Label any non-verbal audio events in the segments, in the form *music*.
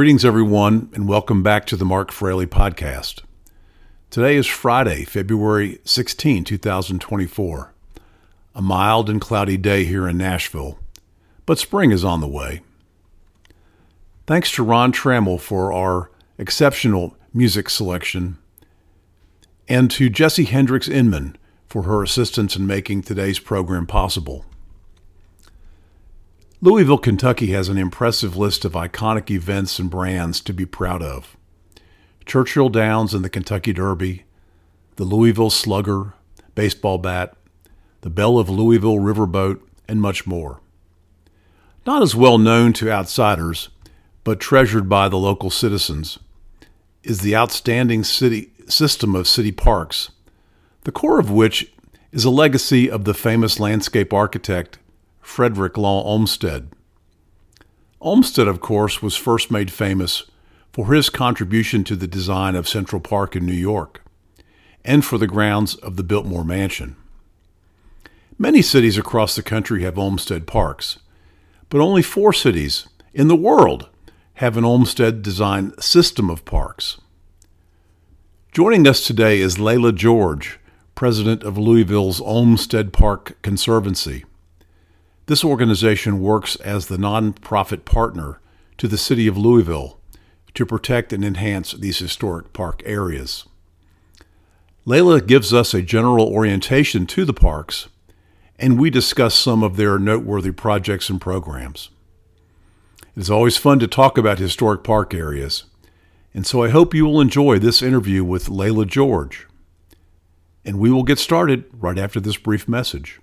Greetings, everyone, and welcome back to the Mark Fraley podcast. Today is Friday, February 16, 2024. A mild and cloudy day here in Nashville, but spring is on the way. Thanks to Ron Trammell for our exceptional music selection, and to Jesse Hendricks Inman for her assistance in making today's program possible. Louisville, Kentucky has an impressive list of iconic events and brands to be proud of. Churchill Downs and the Kentucky Derby, the Louisville Slugger, baseball bat, the Belle of Louisville riverboat, and much more. Not as well known to outsiders, but treasured by the local citizens, is the outstanding city system of city parks, the core of which is a legacy of the famous landscape architect Frederick Law Olmsted. Olmsted, of course, was first made famous for his contribution to the design of Central Park in New York and for the grounds of the Biltmore Mansion. Many cities across the country have Olmsted parks, but only four cities in the world have an Olmsted designed system of parks. Joining us today is Layla George, president of Louisville's Olmsted Park Conservancy. This organization works as the nonprofit partner to the City of Louisville to protect and enhance these historic park areas. Layla gives us a general orientation to the parks, and we discuss some of their noteworthy projects and programs. It is always fun to talk about historic park areas, and so I hope you will enjoy this interview with Layla George. And we will get started right after this brief message.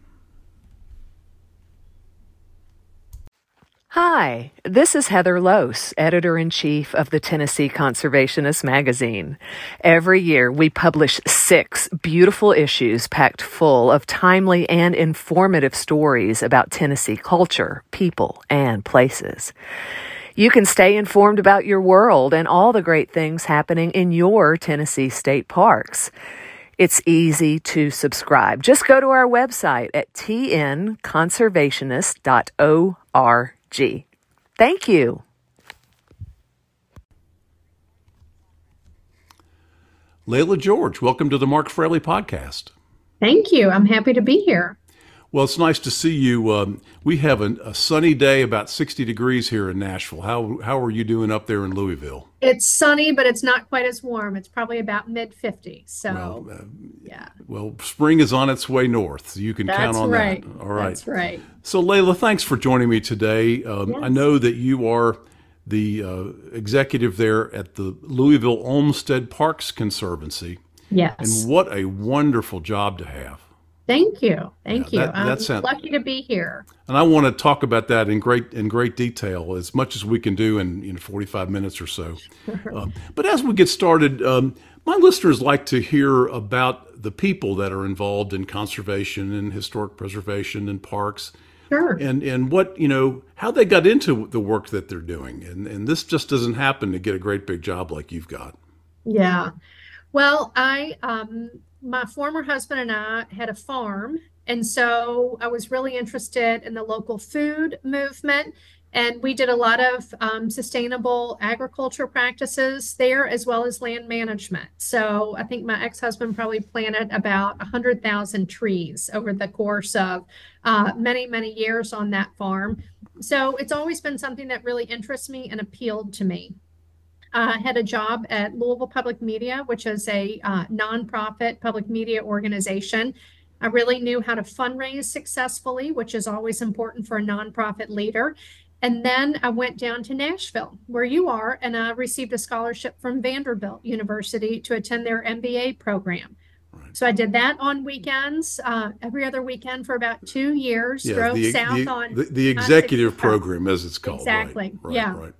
Hi, this is Heather Lose, editor in chief of the Tennessee Conservationist magazine. Every year we publish six beautiful issues packed full of timely and informative stories about Tennessee culture, people, and places. You can stay informed about your world and all the great things happening in your Tennessee state parks. It's easy to subscribe. Just go to our website at tnconservationist.org. G. Thank you. Layla George, welcome to the Mark Fraley podcast. Thank you. I'm happy to be here. Well, it's nice to see you. Um, we have a, a, sunny day, about 60 degrees here in Nashville. How, how are you doing up there in Louisville? It's sunny, but it's not quite as warm. It's probably about mid 50. So, well, uh, yeah. Well, spring is on its way north. So you can That's count on right. that. All right. That's right. So, Layla, thanks for joining me today. Um, yes. I know that you are the uh, executive there at the Louisville Olmsted Parks Conservancy. Yes. And what a wonderful job to have. Thank you. Thank yeah, you. That, I'm that's lucky to be here. And I want to talk about that in great in great detail as much as we can do in you know 45 minutes or so. *laughs* uh, but as we get started, um, my listeners like to hear about the people that are involved in conservation and historic preservation and parks. Sure. And and what you know how they got into the work that they're doing, and and this just doesn't happen to get a great big job like you've got. Yeah. Well, I um, my former husband and I had a farm. And so I was really interested in the local food movement. And we did a lot of um, sustainable agriculture practices there as well as land management. So I think my ex husband probably planted about 100,000 trees over the course of uh, many, many years on that farm. So it's always been something that really interests me and appealed to me uh, had a job at Louisville Public Media, which is a uh, nonprofit public media organization. I really knew how to fundraise successfully, which is always important for a nonprofit leader. And then I went down to Nashville, where you are, and I received a scholarship from Vanderbilt University to attend their MBA program. So I did that on weekends, uh, every other weekend for about two years. Yeah, drove the, south the, on the, the executive program, as it's called. Exactly. Right, right, yeah. Right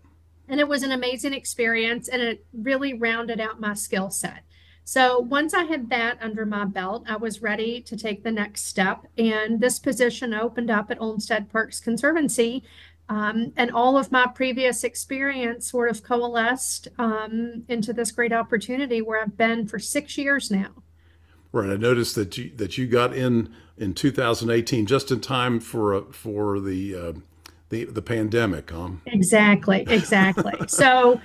and it was an amazing experience and it really rounded out my skill set. So once I had that under my belt, I was ready to take the next step. And this position opened up at Olmsted Parks Conservancy. Um, and all of my previous experience sort of coalesced um, into this great opportunity where I've been for six years now. Right. I noticed that you that you got in in 2018 just in time for for the uh, the the pandemic, huh? Exactly, exactly. *laughs* so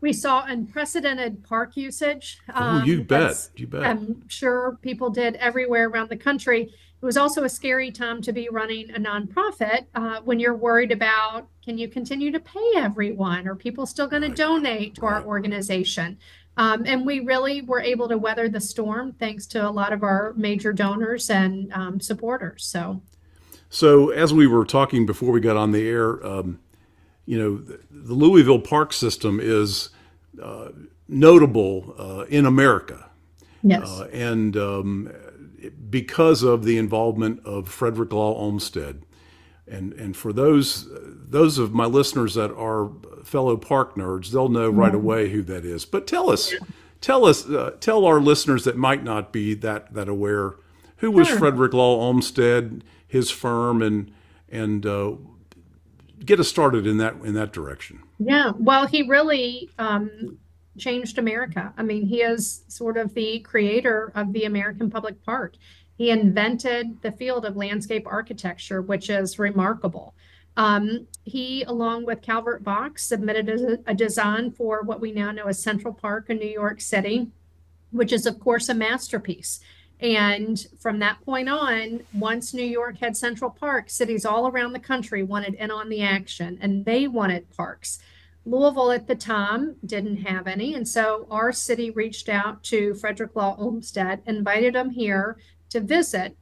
we saw unprecedented park usage. Oh, you Um, bet. You bet. I'm sure people did everywhere around the country. It was also a scary time to be running a nonprofit uh, when you're worried about can you continue to pay everyone? Are people still going to donate to our organization? Um, and we really were able to weather the storm thanks to a lot of our major donors and um, supporters. So, So, as we were talking before we got on the air, um, you know, the, the Louisville Park System is uh, notable uh, in America, yes. uh, and um, because of the involvement of Frederick Law Olmsted. And and for those those of my listeners that are fellow park nerds, they'll know right away who that is. But tell us, tell us, uh, tell our listeners that might not be that that aware, who was Sure. Frederick Law Olmsted, his firm, and and uh, get us started in that in that direction. Yeah, well, he really um, changed America. I mean, he is sort of the creator of the American public park. He invented the field of landscape architecture, which is remarkable. Um, he, along with Calvert Vaux, submitted a, a design for what we now know as Central Park in New York City, which is, of course, a masterpiece. And from that point on, once New York had Central Park, cities all around the country wanted in on the action and they wanted parks. Louisville at the time didn't have any. And so our city reached out to Frederick Law Olmsted, invited him here to visit.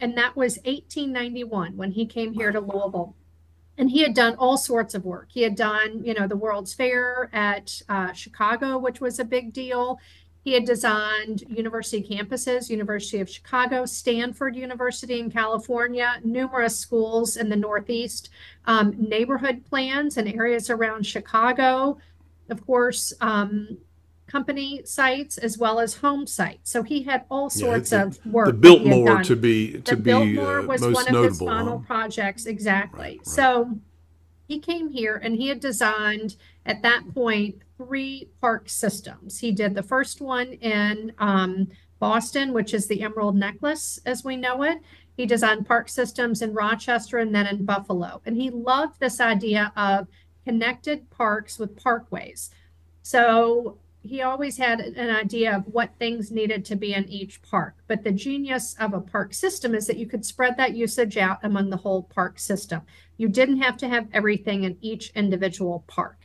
And that was 1891 when he came here to Louisville. And he had done all sorts of work. He had done, you know, the World's Fair at uh, Chicago, which was a big deal. He had designed university campuses, University of Chicago, Stanford University in California, numerous schools in the Northeast, um, neighborhood plans and areas around Chicago, of course, um, company sites as well as home sites. So he had all Yeah, sorts the, of work the Biltmore to be to The be Biltmore uh, was most one of his notable. final huh? projects, exactly. Right, right. So he came here and he had designed at that point three park systems. He did the first one in um, Boston, which is the Emerald Necklace as we know it. He designed park systems in Rochester and then in Buffalo. And he loved this idea of connected parks with parkways. So he always had an idea of what things needed to be in each park. But the genius of a park system is that you could spread that usage out among the whole park system. You didn't have to have everything in each individual park.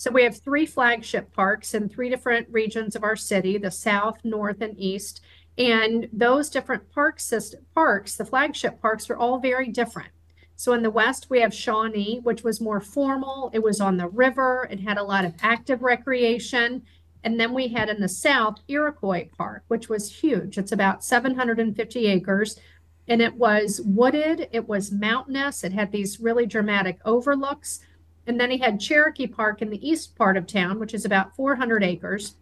So we have three flagship parks in three different regions of our city, the south, north, and east. And those different park system parks, the flagship parks, are all very different. So in the west, we have Shawnee, which was more formal. It was on the river. It had a lot of active recreation. And then we had in the south Iroquois Park, which was huge. It's about 750 acres. And it was wooded, it was mountainous, it had these really dramatic overlooks. And then he had Cherokee Park in the east part of town, which is about 400 acres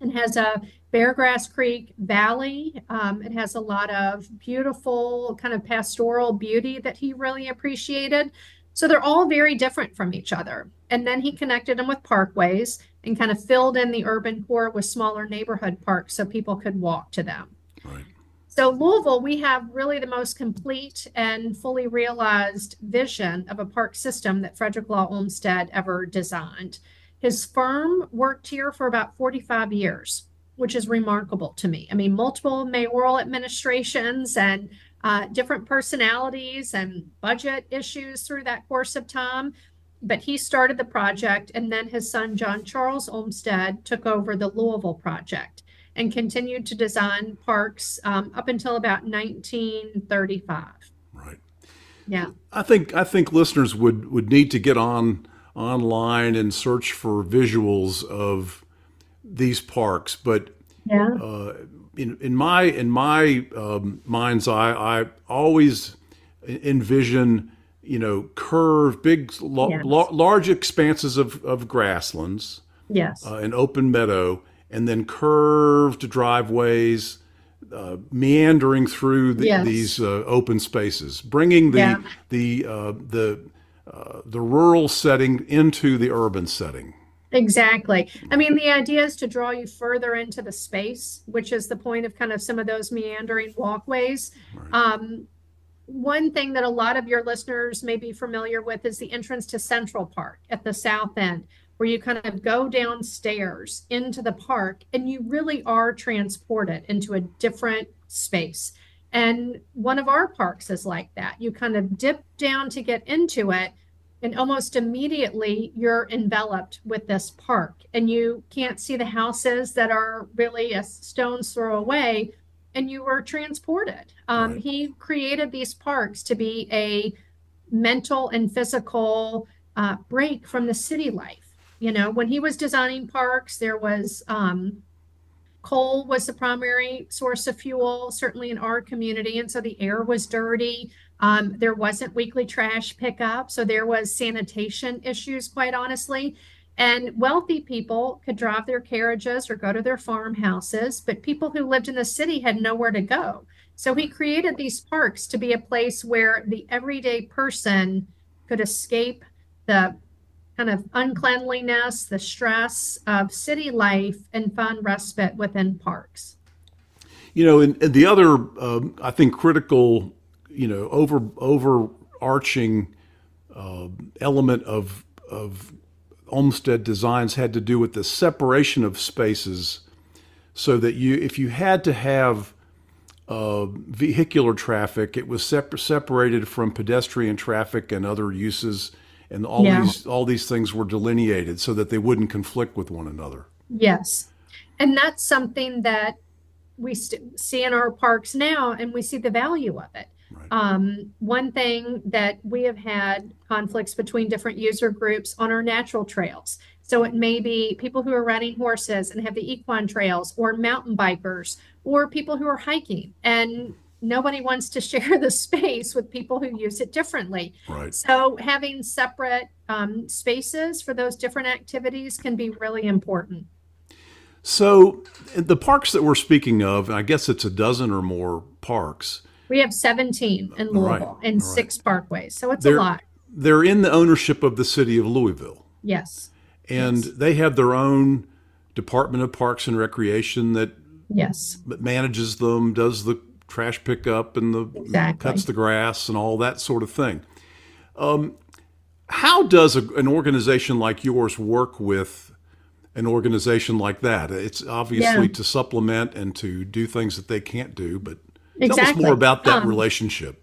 and has a Beargrass Creek Valley. Um, it has a lot of beautiful kind of pastoral beauty that he really appreciated. So they're all very different from each other. And then he connected them with parkways and kind of filled in the urban core with smaller neighborhood parks so people could walk to them. Right. So, Louisville, we have really the most complete and fully realized vision of a park system that Frederick Law Olmsted ever designed. His firm worked here for about 45 years, which is remarkable to me. I mean, multiple mayoral administrations and uh, different personalities and budget issues through that course of time. But he started the project, and then his son, John Charles Olmsted, took over the Louisville project and continued to design parks um, up until about 1935. Right. Yeah. I think I think listeners would would need to get on online and search for visuals of these parks. But Yeah. uh, in in my in my um, mind's eye, I always envision you know curved, big, lo- Yes. lo- large expanses of of grasslands, Yes. uh, an open meadow, and then curved driveways. Uh, meandering through the, Yes. these uh, open spaces, bringing the Yeah. the uh, the uh, the rural setting into the urban setting. Exactly. I mean, the idea is to draw you further into the space, which is the point of kind of some of those meandering walkways. Um, one thing that a lot of your listeners may be familiar with is the entrance to Central Park at the south end, where you kind of go downstairs into the park and you really are transported into a different space. And one of our parks is like that. You kind of dip down to get into it, and almost immediately you're enveloped with this park, and you can't see the houses that are really a stone's throw away, and you were transported. Um, right. He created these parks to be a mental and physical uh, break from the city life. You know, when he was designing parks, there was um, coal was the primary source of fuel, certainly in our community. And so the air was dirty. Um, there wasn't weekly trash pickup. So there was sanitation issues, quite honestly. And wealthy people could drive their carriages or go to their farmhouses, but people who lived in the city had nowhere to go. So he created these parks to be a place where the everyday person could escape the kind of uncleanliness, the stress of city life, and find respite within parks. You know, and, and the other, um, I think, critical, you know, over overarching uh, element of of Olmsted designs had to do with the separation of spaces, so that you, if you had to have uh, vehicular traffic, it was separ- separated from pedestrian traffic and other uses and all yeah. these all these things were delineated so that they wouldn't conflict with one another. Yes, and that's something that we st- see in our parks now, and we see the value of it. Right. Um, one thing that we have had conflicts between different user groups on our natural trails. So it may be people who are riding horses and have the equine trails, or mountain bikers, or people who are hiking. And nobody wants to *laughs* share the space with people who use it differently. Right. So having separate um, spaces for those different activities can be really important. So the parks that we're speaking of, I guess it's a dozen or more parks. We have 17 in Louisville right. and right. six parkways. So it's they're, a lot. They're in the ownership of the city of Louisville. Yes. And yes. they have their own Department of Parks and Recreation that yes manages them, does the trash pickup and the exactly. cuts the grass and all that sort of thing. Um, how does a, an organization like yours work with an organization like that? It's obviously yeah. to supplement and to do things that they can't do, but exactly. tell us more about that um, relationship.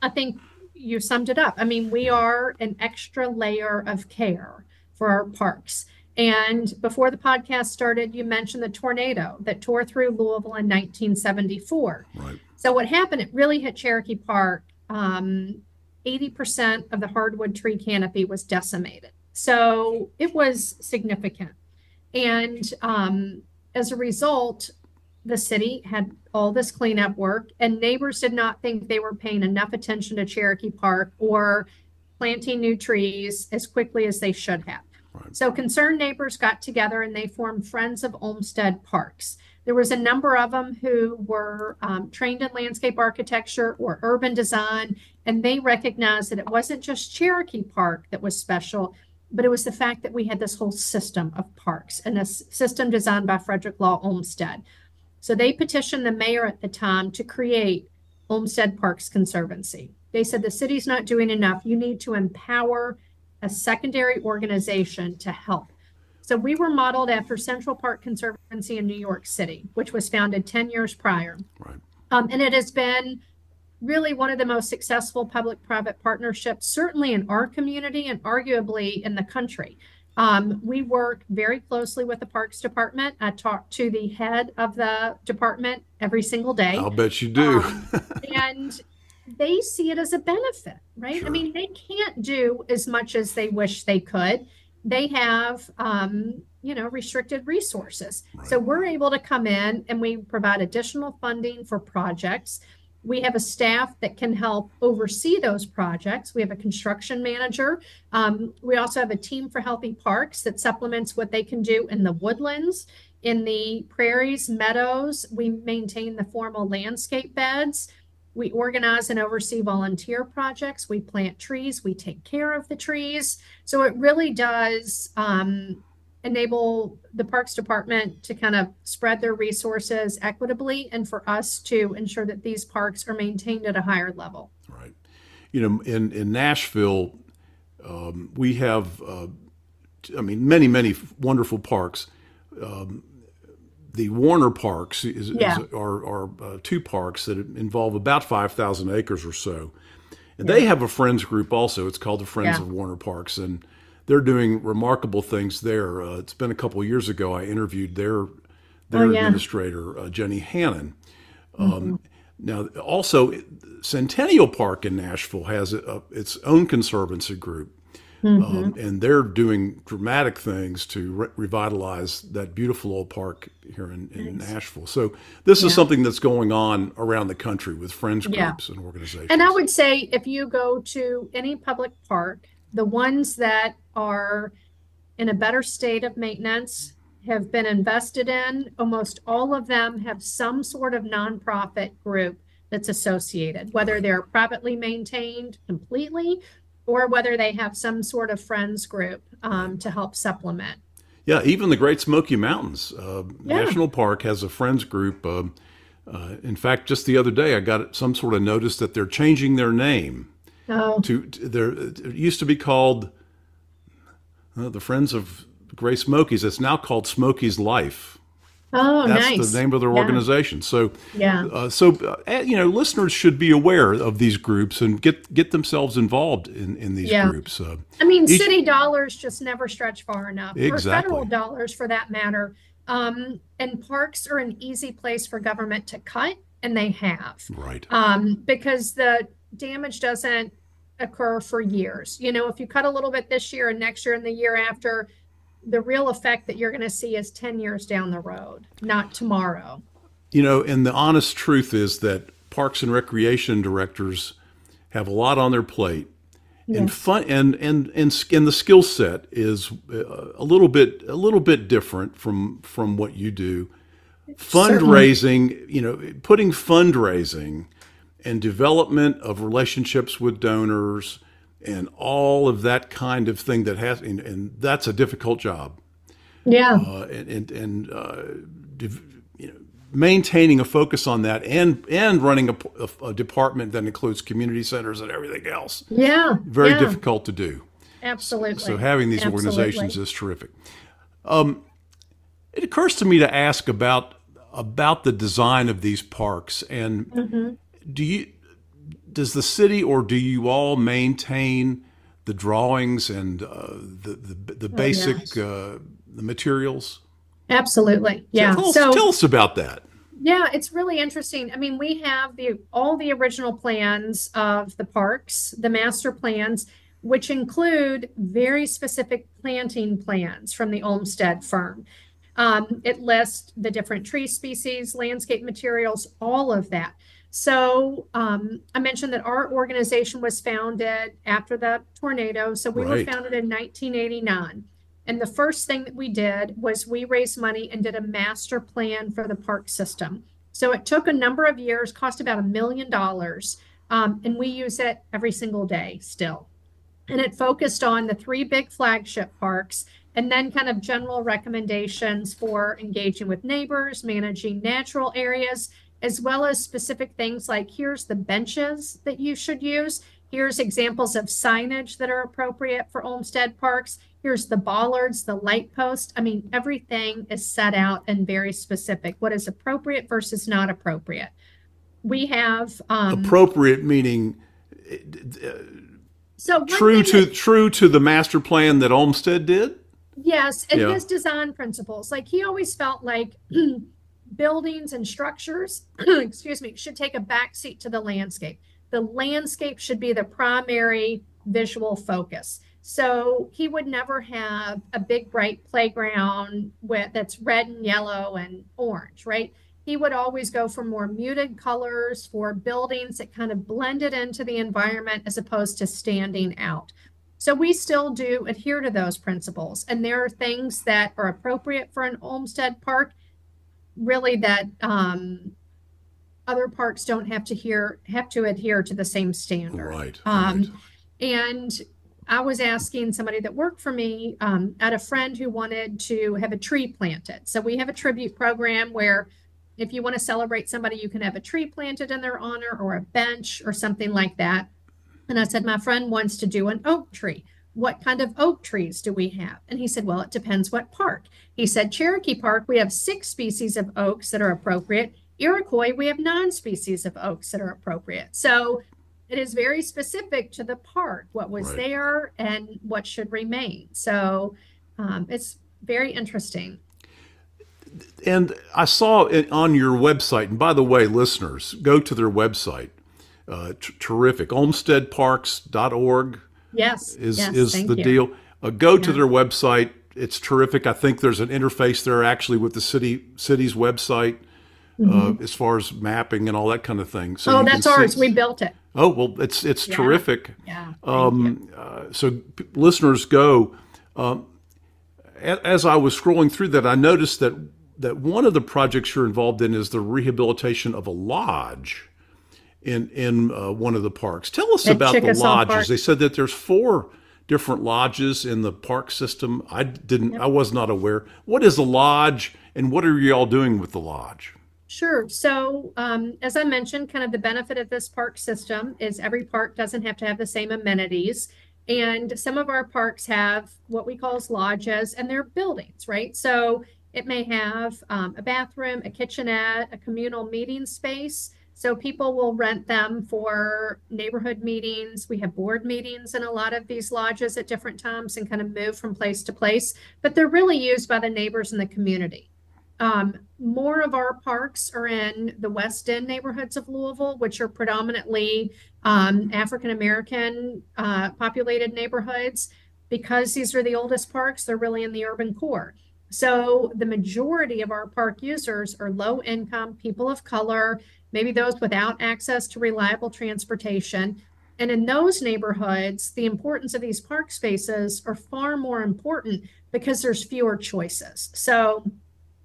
I think you summed it up. I mean, we are an extra layer of care for our parks. And before the podcast started, you mentioned the tornado that tore through Louisville in 1974. Right. So what happened? It really hit Cherokee Park. Um, 80% of the hardwood tree canopy was decimated. So it was significant. And um, as a result, the city had all this cleanup work, and neighbors did not think they were paying enough attention to Cherokee Park or planting new trees as quickly as they should have. So concerned neighbors got together and they formed Friends of Olmsted Parks. There was a number of them who were um, trained in landscape architecture or urban design, and they recognized that it wasn't just Cherokee Park that was special, but it was the fact that we had this whole system of parks and a system designed by Frederick Law Olmsted. So they petitioned the mayor at the time to create Olmsted Parks Conservancy. They said the city's not doing enough. You need to empower a secondary organization to help. So we were modeled after Central Park Conservancy in New York City, which was founded 10 years prior. Right. Um, and it has been really one of the most successful public private partnerships, certainly in our community and arguably in the country. Um, we work very closely with the Parks Department. I talk to the head of the department every single day. I'll bet you do. um, *laughs* and they see it as a benefit, right? Sure. I mean, they can't do as much as they wish they could. They have, um, you know, restricted resources. Right. So we're able to come in and we provide additional funding for projects. We have a staff that can help oversee those projects. We have a construction manager. Um, we also have a team for healthy parks that supplements what they can do in the woodlands, in the prairies, meadows. We maintain the formal landscape beds. We organize and oversee volunteer projects. We plant trees. We take care of the trees. So it really does um, enable the Parks Department to kind of spread their resources equitably and for us to ensure that these parks are maintained at a higher level. Right. You know, in, in Nashville, um, we have, uh, I mean, many, many wonderful parks. Um, the Warner Parks is, Yeah. is, are, are uh, two parks that involve about 5,000 acres or so. And they have a friends group also. It's called the Friends Yeah. of Warner Parks. And they're doing remarkable things there. Uh, it's been a couple of years ago I interviewed their, their Oh. Mm-hmm. administrator, uh, Jenny Hannon. Um, Now, also, Centennial Park in Nashville has a, a- its own conservancy group. Mm-hmm. Um, and they're doing dramatic things to re- revitalize that beautiful old park here in, in Nashville. So this Yeah. is something that's going on around the country with friends Yeah. groups and organizations. And I would say if you go to any public park, the ones that are in a better state of maintenance have been invested in, almost all of them have some sort of nonprofit group that's associated, whether they're privately maintained completely or whether they have some sort of friends group um, to help supplement. Yeah, even the Great Smoky Mountains uh, Yeah. National Park has a friends group. Um uh, in fact, just the other day, I got some sort of notice that they're changing their name Oh, to, to their. It used to be called uh, the Friends of Great Smokies. It's now called Smokies Life. Oh, nice. That's nice. the name of their Yeah. organization. So, Yeah. uh, so uh, you know, listeners should be aware of these groups and get get themselves involved in in these Yeah. groups. Uh, I mean, Each- city dollars just never stretch far enough, or Exactly. federal dollars for that matter. Um, and parks are an easy place for government to cut, and they have, right. um, because the damage doesn't occur for years. You know, if you cut a little bit this year and next year and the year after, the real effect that you're going to see is 10 years down the road, not tomorrow. You know, and the honest truth is that parks and recreation directors have a lot on their plate, and fun and and and, and the skill set is uh, a little bit a little bit different from from what you do. Fundraising, you know, putting fundraising and development of relationships with donors and all of that kind of thing that has and, and that's a difficult job Yeah. uh, and and, and uh, div- you know, maintaining a focus on that, and and running a, a- a department that includes community centers and everything else. Yeah. Very yeah, difficult to do. Absolutely. So having these Absolutely. organizations is terrific. Um, it occurs to me to ask about about the design of these parks, and Mm-hmm. do you does the city or do you all maintain the drawings and uh, the the, the basic Oh, yes. uh, the materials? Absolutely. Yeah. Tell us, So tell us about that. Yeah, it's really interesting. I mean, we have the all the original plans of the parks, the master plans, which include very specific planting plans from the Olmsted firm. Um, it lists the different tree species, landscape materials, all of that. So um, I mentioned that our organization was founded after the tornado. So we Right. were founded in 1989. And the first thing that we did was we raised money and did a master plan for the park system. So it took a number of years, cost about a million dollars, um, and we use it every single day still. And it focused on the three big flagship parks and then kind of general recommendations for engaging with neighbors, managing natural areas, as well as specific things like here's the benches that you should use. Here's examples of signage that are appropriate for Olmsted parks. Here's the bollards, the light post. I mean, everything is set out and very specific. What is appropriate versus not appropriate. We have um, Appropriate meaning so true to that- true to the master plan that Olmsted did. Yes, and Yeah. his design principles. Like he always felt like *clears throat* buildings and structures, *clears throat* excuse me, should take a backseat to the landscape. The landscape should be the primary visual focus. So he would never have a big bright playground with that's red and yellow and orange, right? He would always go for more muted colors for buildings that kind of blended into the environment as opposed to standing out. So we still do adhere to those principles. And there are things that are appropriate for an Olmsted park, really that um, other parks don't have to hear have to adhere to the same standard. Right. Um, right. And I was asking somebody that worked for me, um, at a friend who wanted to have a tree planted. So we have a tribute program where if you want to celebrate somebody, you can have a tree planted in their honor or a bench or something like that. And I said, my friend wants to do an oak tree. What kind of oak trees do we have? And he said, well, it depends what park. He said, Cherokee Park, we have six species of oaks that are appropriate. Iroquois, we have nine species of oaks that are appropriate. So it is very specific to the park, what was Right. there and what should remain. So um, it's very interesting. And I saw it on your website. And by the way, listeners, go to their website. Uh, t- terrific. Olmstedparks.org Yes, is yes, is the you. deal. Uh, go to their website. It's terrific. I think there's an interface there actually with the city city's website uh, as far as mapping and all that kind of thing. So Mm-hmm. Oh, that's ours. see- We built it. Oh well, it's it's Yeah. terrific. Yeah. Um, uh, so p- listeners go. Um, a- as I was scrolling through that, I noticed that that one of the projects you're involved in is the rehabilitation of a lodge in in uh, one of the parks. Tell us At about the lodges. Park. They said that there's four different lodges in the park system. I didn't. I was not aware. What is a lodge, and what are you all doing with the lodge? Sure. So, um, as I mentioned, kind of the benefit of this park system is every park doesn't have to have the same amenities. And some of our parks have what we call as lodges, and they're buildings, right? So it may have um, a bathroom, a kitchenette, a communal meeting space. So people will rent them for neighborhood meetings. We have board meetings in a lot of these lodges at different times and kind of move from place to place, but they're really used by the neighbors in the community. Um, more of our parks are in the West End neighborhoods of Louisville, which are predominantly um, African American uh, populated neighborhoods. Because these are the oldest parks, they're really in the urban core. So the majority of our park users are low income people of color, maybe those without access to reliable transportation. And in those neighborhoods, the importance of these park spaces are far more important because there's fewer choices. So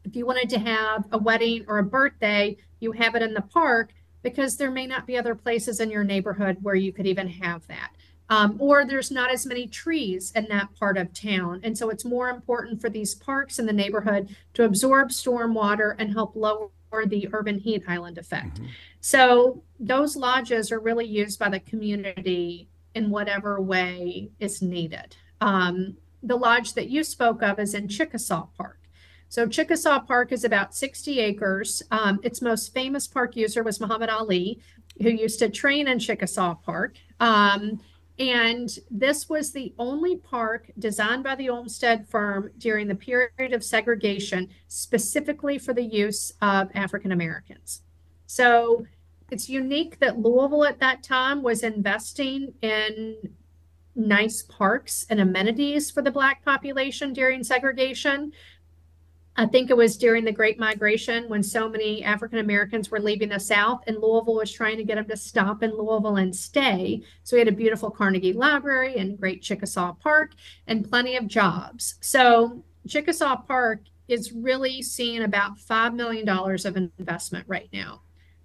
if you wanted to have a wedding or a birthday, you have it in the park because there may not be other places in your neighborhood where you could even have that. Um, or there's not as many trees in that part of town. And so it's more important for these parks in the neighborhood to absorb storm water and help lower the urban heat island effect. So those lodges are really used by the community in whatever way is needed. Um, the lodge that you spoke of is in Chickasaw Park. So Chickasaw Park is about 60 acres. Um, its most famous park user was Muhammad Ali, who used to train in Chickasaw Park. Um, and this was the only park designed by the Olmsted firm during the period of segregation, specifically for the use of African Americans. So it's unique that Louisville at that time was investing in nice parks and amenities for the Black population during segregation. I think it was during the Great Migration when so many African Americans were leaving the South, and Louisville was trying to get them to stop in Louisville and stay. So we had a beautiful Carnegie Library and great Chickasaw Park and plenty of jobs. So Chickasaw Park is really seeing about $5 million of investment right now.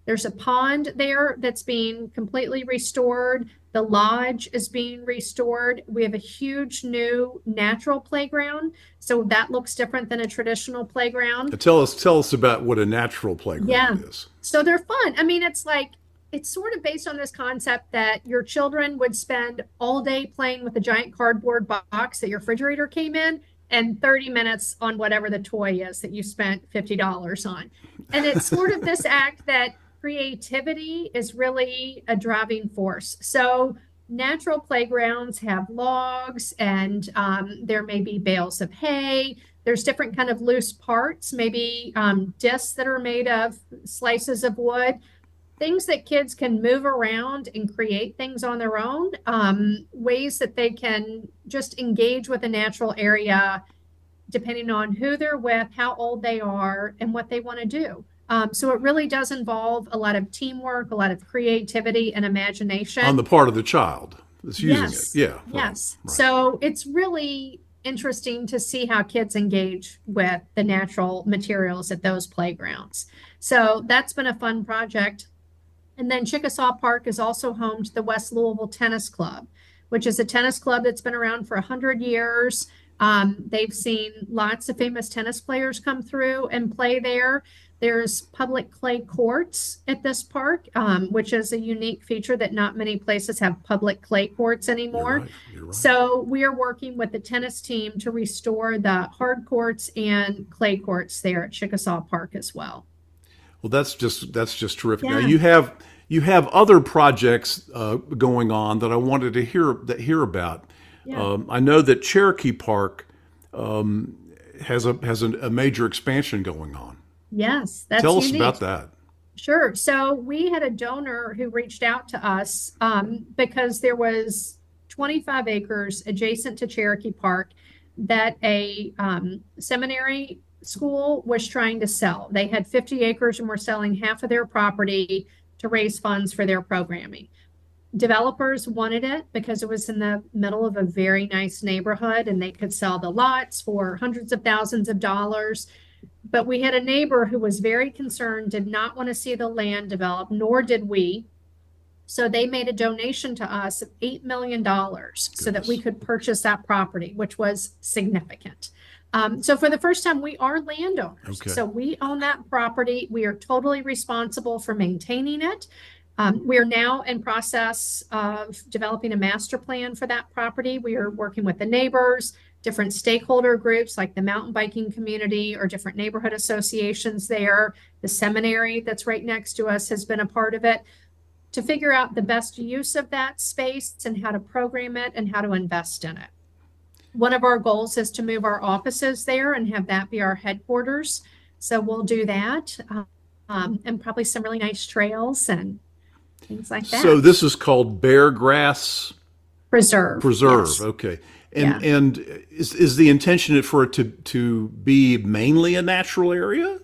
There's a pond there that's being completely restored. The lodge is being restored. We have a huge new natural playground. So that looks different than a traditional playground. Uh, Tell us tell us about what a natural playground Yeah. is. So they're fun. I mean, it's like, it's sort of based on this concept that your children would spend all day playing with a giant cardboard box that your refrigerator came in and 30 minutes on whatever the toy is that you spent $50 on. And it's sort of this act that creativity is really a driving force. So natural playgrounds have logs and um, there may be bales of hay. There's different kind of loose parts maybe um, discs that are made of slices of wood. Things that kids can move around and create things on their own um, ways that they can just engage with a natural area depending on who they're with how old they are and what they want to do um, so it really does involve a lot of teamwork a lot of creativity and imagination On the part of the child that's using Yes. it. Yeah. right, Yes. right. So it's really interesting to see how kids engage with the natural materials at those playgrounds. So that's been a fun project. And then Chickasaw Park is also home to the West Louisville Tennis Club, which is a tennis club that's been around for 100 years. Um, they've seen lots of famous tennis players come through and play there. There's public clay courts at this park, um, which is a unique feature that not many places have public clay courts anymore. You're right, you're right. So we are working with the tennis team to restore the hard courts and clay courts there at Chickasaw Park as well. Well, that's just that's just terrific. Now you have you have other projects uh, going on that I wanted to hear that hear about. Yeah. Um, I know that Cherokee Park um, has a has a, a major expansion going on. Yes, that's Tell us unique. about that. Sure. So we had a donor who reached out to us um, because there was 25 acres adjacent to Cherokee Park that a um, seminary school was trying to sell. They had 50 acres and were selling half of their property to raise funds for their programming. Developers wanted it because it was in the middle of a very nice neighborhood and they could sell the lots for hundreds of thousands of dollars. But we had a neighbor who was very concerned, did not want to see the land develop, nor did we. So they made a donation to us of $8 million so that we could purchase that property, which was significant. Um, so for the first time, we are landowners. Okay. So we own that property. We are totally responsible for maintaining it. Um, we are now in process of developing a master plan for that property. We are working with the neighbors, different stakeholder groups like the mountain biking community or different neighborhood associations there. The seminary that's right next to us has been a part of it to figure out the best use of that space and how to program it and how to invest in it. One of our goals is to move our offices there and have that be our headquarters. So we'll do that. Um, and probably some really nice trails and things like that. So this is called Bear Grass preserve. Preserve. yes. Okay. And Yeah. and is is the intention for it to to be mainly a natural area?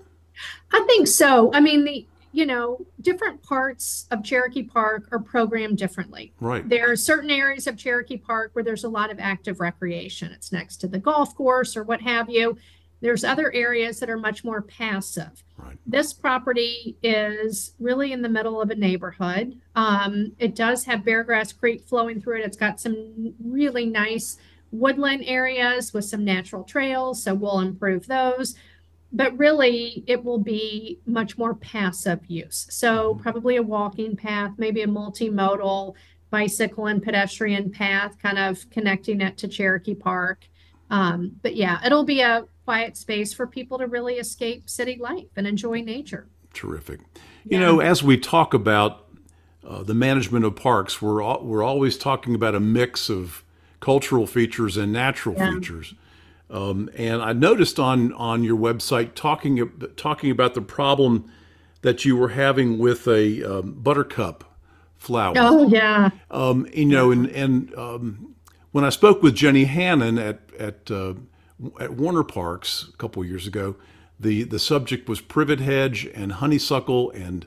I think so. I mean, the you know, different parts of Cherokee Park are programmed differently. Right. There are certain areas of Cherokee Park where there's a lot of active recreation. It's next to the golf course or what have you. There's other areas that are much more passive. Right. This property is really in the middle of a neighborhood. Um, it does have Beargrass Creek flowing through it. It's got some really nice woodland areas with some natural trails, so we'll improve those. But really, it will be much more passive use. So, probably a walking path, maybe a multimodal bicycle and pedestrian path, kind of connecting it to Cherokee Park. Um, but yeah, it'll be a quiet space for people to really escape city life and enjoy nature. Terrific. You Yeah. know, as we talk about uh, the management of parks, we're al- we're always talking about a mix of cultural features and natural Yeah. features. Um, and I noticed on on your website talking talking about the problem that you were having with a um, buttercup flower. Oh, yeah. Um, you know, and and um, when I spoke with Jenny Hannon at at uh, at Warner Parks a couple of years ago, the the subject was privet hedge and honeysuckle and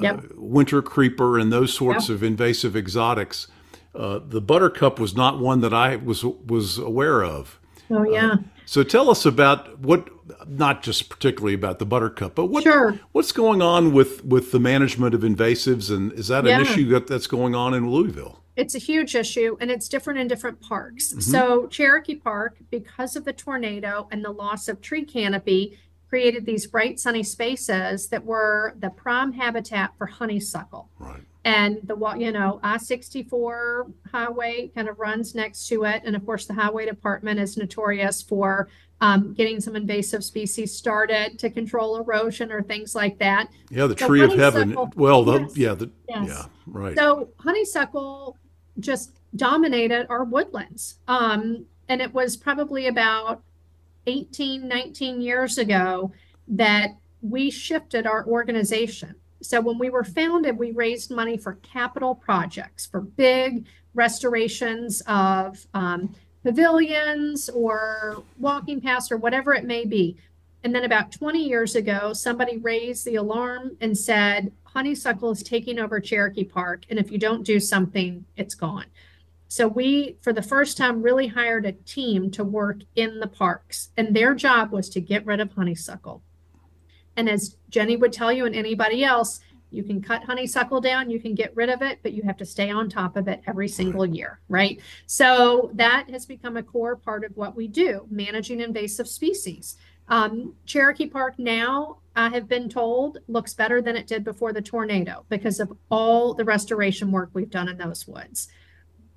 Yep. winter creeper and those sorts Yeah. of invasive exotics. Uh, the buttercup was not one that I was was aware of. Oh, yeah. So tell us about what, not just particularly about the buttercup, but what Sure. what's going on with with the management of invasives, and is that an issue that, that's going on in Louisville? It's a huge issue and it's different in different parks. Mm-hmm. So, Cherokee Park, because of the tornado and the loss of tree canopy, created these bright sunny spaces that were the prime habitat for honeysuckle. Right. And the you know, I-64 highway kind of runs next to it. And of course, the highway department is notorious for um, getting some invasive species started to control erosion or things like that. Yeah, the So tree of heaven. Well, the, Yes. yeah, the, Yes. yeah, right. So honeysuckle just dominated our woodlands. Um, and it was probably about 18, 19 years ago that we shifted our organization. So when we were founded, we raised money for capital projects, for big restorations of um, pavilions or walking paths or whatever it may be. And then about 20 years ago, somebody raised the alarm and said, honeysuckle is taking over Cherokee Park. And if you don't do something, it's gone. So we, for the first time, really hired a team to work in the parks. And their job was to get rid of honeysuckle. And as Jenny would tell you and anybody else, You can cut honeysuckle down, you can get rid of it, but you have to stay on top of it every single year, right? So that has become a core part of what we do, managing invasive species. Um, Cherokee Park now, I have been told, looks better than it did before the tornado because of all the restoration work we've done in those woods.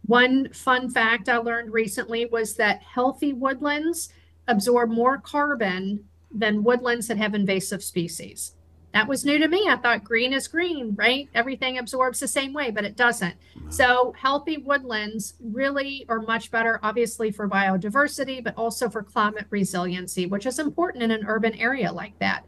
One fun fact I learned recently was that healthy woodlands absorb more carbon than woodlands that have invasive species. That was new to me. I thought green is green, right? Everything absorbs the same way, but it doesn't. So, healthy woodlands really are much better, obviously, for biodiversity, but also for climate resiliency, which is important in an urban area like that.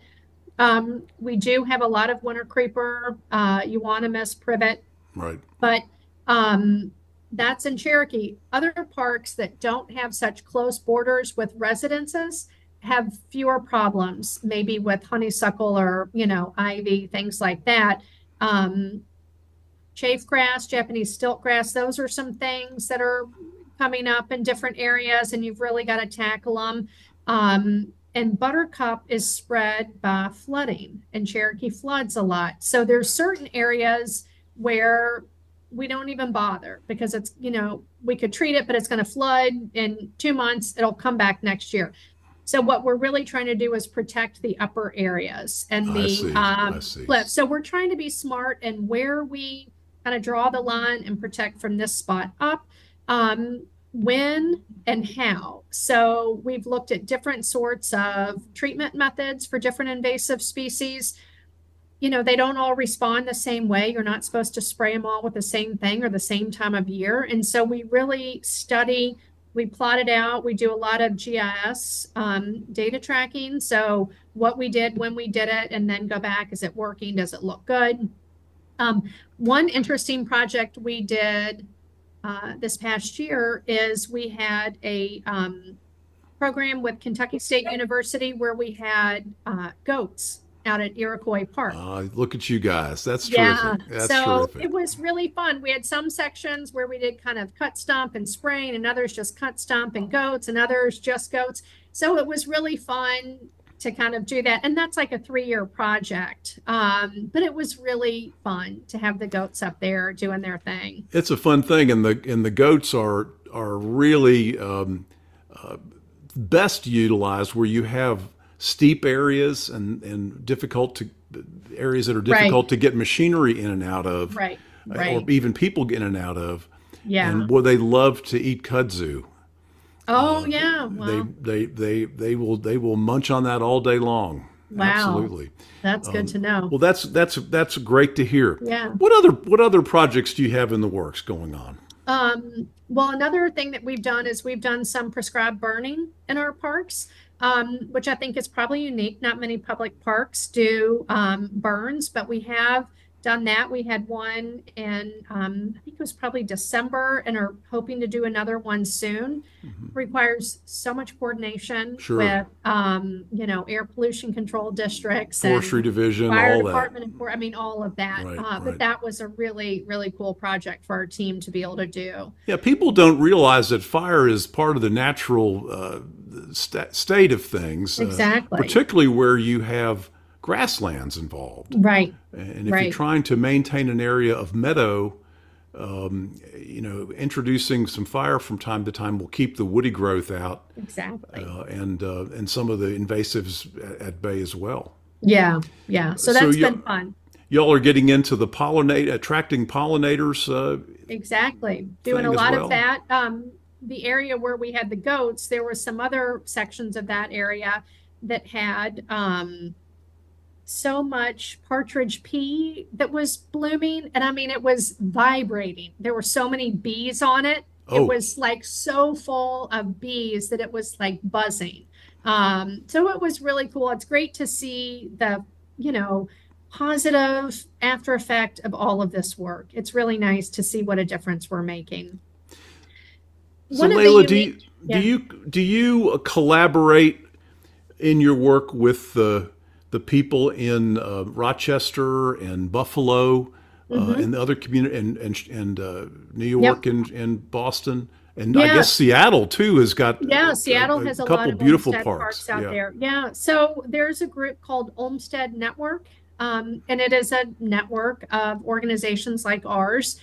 Um, we do have a lot of winter creeper, uh, euonymus, privet, Right. but um, that's in Cherokee. Other parks that don't have such close borders with residences have fewer problems, maybe with honeysuckle or, you know, ivy, things like that. Um, chafe grass, Japanese stilt grass, those are some things that are coming up in different areas, and you've really got to tackle them. Um, and buttercup is spread by flooding, and Cherokee floods a lot. So there's certain areas where we don't even bother because it's, you know, we could treat it, but it's going to flood in two months. It'll come back next year. So what we're really trying to do is protect the upper areas and I the see, I um, see. cliff. So we're trying to be smart and where we kind of draw the line and protect from this spot up. Um, when and how. So we've looked at different sorts of treatment methods for different invasive species. You know, they don't all respond the same way. You're not supposed to spray them all with the same thing or the same time of year. And so we really study, we plot it out. We do a lot of GIS um, data tracking. So what we did, when we did it, and then go back. Is it working? Does it look good? Um, one interesting project we did uh, this past year is we had a um, program with Kentucky State University where we had uh, goats out at Iroquois Park. Uh, look at you guys. That's Yeah, terrific. That's so terrific. it was really fun. We had some sections where we did kind of cut stump and spraying, and others just cut stump and goats, and others just goats. So it was really fun to kind of do that. And that's like a three year project. Um, but it was really fun to have the goats up there doing their thing. It's a fun thing, and the and the goats are are really um, uh, best utilized where you have steep areas and and difficult to areas that are Right. difficult to get machinery in and out of, Right. uh, Right. or even people in and out of. Yeah. And boy, they love to eat kudzu. oh, yeah. Well, They they they they will they will munch on that all day long. Wow. Absolutely. that's good to know. Well, that's that's that's great to hear. Yeah. What other what other projects do you have in the works going on? Um, well, another thing that we've done is we've done some prescribed burning in our parks, um, which I think is probably unique. Not many public parks do um, burns, but we have done that. We had one in, um, I think it was probably December, and are hoping to do another one soon. Requires so much coordination Mm-hmm. Sure. with, um, you know, air pollution control districts and Forestry division, fire all that. department and I mean all of that. Right, uh, right. But that was a really really cool project for our team to be able to do. Yeah, people don't realize that fire is part of the natural uh, sta state of things. uh, particularly where you have grasslands involved. Right. And if Right. you're trying to maintain an area of meadow, um, you know, introducing some fire from time to time will keep the woody growth out Exactly. uh, and uh, and some of the invasives at, at bay as well. yeah. Yeah. So so that's you- been fun. Y'all are getting into the pollinate, attracting pollinators. Uh, Exactly. Doing a lot well. of that. Um, the area where we had the goats, there were some other sections of that area that had um, so much partridge pea that was blooming. And I mean, it was vibrating. There were so many bees on it. Oh. It was like so full of bees that it was like buzzing. Um, so it was really cool. It's great to see the, you know, positive after effect of all of this work. It's really nice to see what a difference we're making. So Layla, do you, yeah. do you do you collaborate in your work with the the people in uh, Rochester and Buffalo Mm-hmm. uh, and the other community and and and uh, New York and, and Boston and I guess Seattle too has got Yeah, uh, Seattle has a couple lot of beautiful Olmsted parks. out yeah. there. Yeah, so there's a group called Olmsted Network. um, and it is a network of organizations like ours.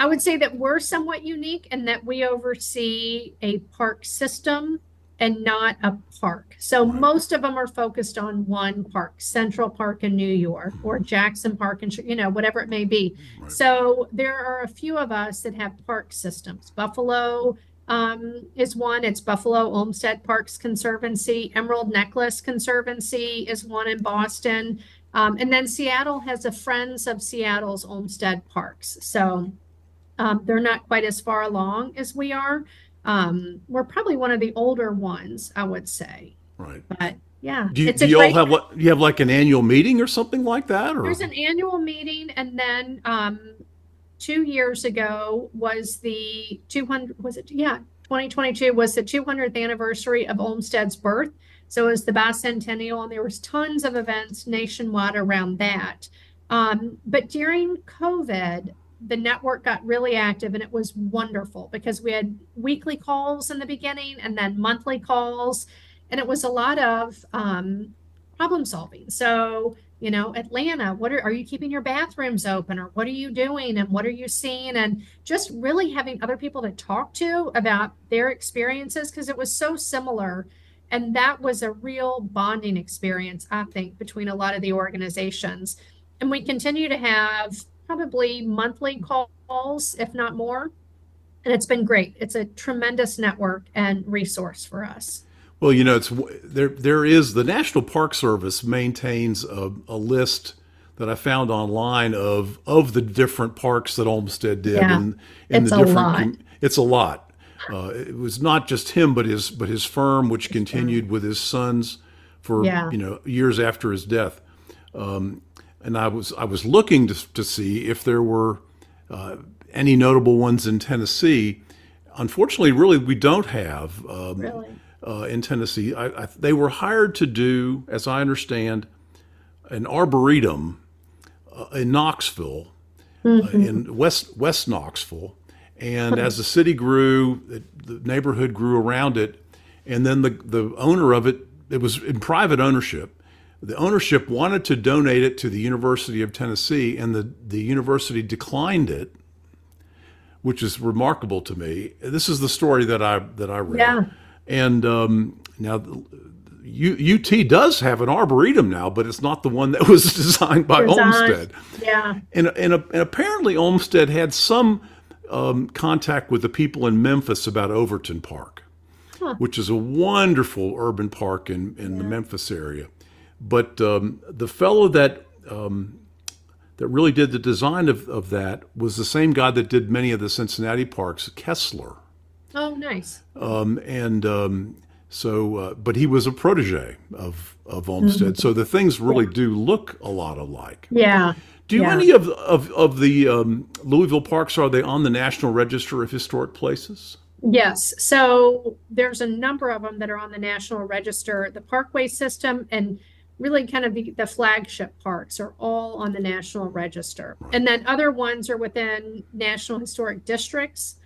I would say that we're somewhat unique in that we oversee a park system and not a park. So most of them are focused on one park, Central Park in New York or Jackson Park and you know whatever it may be. Right. So there are a few of us that have park systems. Buffalo um, is one. It's Buffalo Olmsted Parks Conservancy. Emerald Necklace Conservancy is one in Boston. Um, and then Seattle has a Friends of Seattle's Olmsted Parks. So um, they're not quite as far along as we are. Um, we're probably one of the older ones, I would say. Right. But yeah, Do you, do you all have what? You have like an annual meeting or something like that, or There's an annual meeting, and then um, two years ago was the 200, was it, yeah, 2022 was the 200th anniversary of Olmsted's birth. So it was the bicentennial, and there was tons of events nationwide around that. Um, but during COVID, the network got really active, and it was wonderful because we had weekly calls in the beginning, and then monthly calls, and it was a lot of um, problem solving. So you know, Atlanta, what are, are you keeping your bathrooms open or what are you doing and what are you seeing? And just really having other people to talk to about their experiences because it was so similar. And that was a real bonding experience, I think, between a lot of the organizations. And we continue to have probably monthly calls, if not more. And it's been great. It's a tremendous network and resource for us. Well, you know, it's there. There is the National Park Service maintains a, a list that I found online of of the different parks that Olmsted did, Yeah, and and it's the a different. lot. It's a lot. Uh, it was not just him, but his but his firm, which continued with his sons for Yeah. you know years after his death. Um, and I was I was looking to to see if there were uh, any notable ones in Tennessee. Unfortunately, really, we don't have. Um, Really? uh, in Tennessee. I, I, they were hired to do, as I understand, an arboretum uh, in Knoxville, uh, in West West Knoxville. And as the city grew, it, the neighborhood grew around it, and then the the owner of it, it was in private ownership. The ownership wanted to donate it to the University of Tennessee, and the, the university declined it, which is remarkable to me. This is the story that I that I read. Yeah. And um, now, U, UT does have an arboretum now, but it's not the one that *laughs* was designed by Designed. Olmsted. Yeah. And, and, and apparently, Olmsted had some um, contact with the people in Memphis about Overton Park, which is a wonderful urban park in, in the Memphis area. But um, the fellow that um, that really did the design of, of that was the same guy that did many of the Cincinnati parks, Kessler. Oh, nice. Um, and um, so, uh, but he was a protege of, of Olmsted. So the things really do look a lot alike. Yeah. Do Yeah. any of, of, of the um, Louisville parks, are they on the National Register of Historic Places? Yes, so there's a number of them that are on the National Register. The Parkway system and really kind of the, the flagship parks are all on the National Register. And then other ones are within National Historic Districts.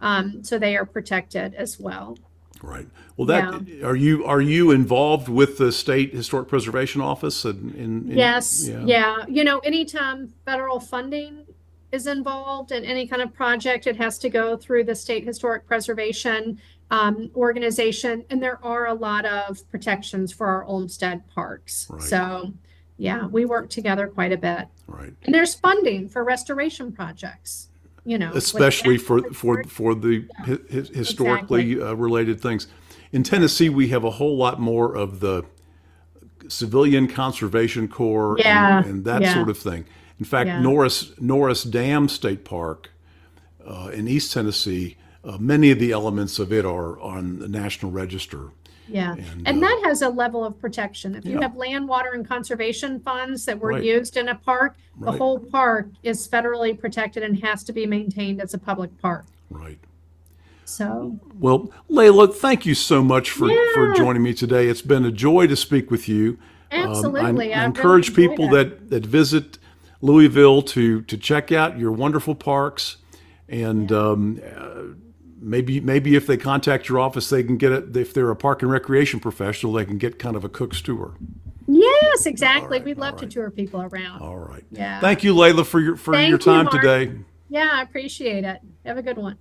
Um, so they are protected as well. Right. Well, that are you are you involved with the state historic preservation office? And in, in, Yes, yeah. You know, anytime federal funding is involved in any kind of project, it has to go through the State Historic Preservation um, organization. And there are a lot of protections for our Olmsted parks. Right. So, yeah, we work together quite a bit. Right. And there's funding for restoration projects, you know, especially for for for the hi- hi- historically uh, related things. In Tennessee, we have a whole lot more of the civilian conservation corps Yeah, and, and that yeah. sort of thing. In fact, Yeah. Norris Norris Dam State Park uh, in East Tennessee, uh, many of the elements of it are on the National Register. Yeah, And, and uh, that has a level of protection. If you Yeah. have land, water, and conservation funds that were Right. used in a park, the Right. whole park is federally protected and has to be maintained as a public park. Right. So, Well, Layla, thank you so much for, for joining me today. It's been a joy to speak with you. Um, I- Absolutely. I, I really encourage people it. that, that visit Louisville to, to check out your wonderful parks. And um, uh, maybe maybe if they contact your office, they can get it. If they're a park and recreation professional, they can get kind of a cook's tour. Yes, exactly. right, We'd love all to tour people around. All right. Yeah. Thank you, Layla, for your for Thank your time Mark. today. Yeah, I appreciate it. Have a good one.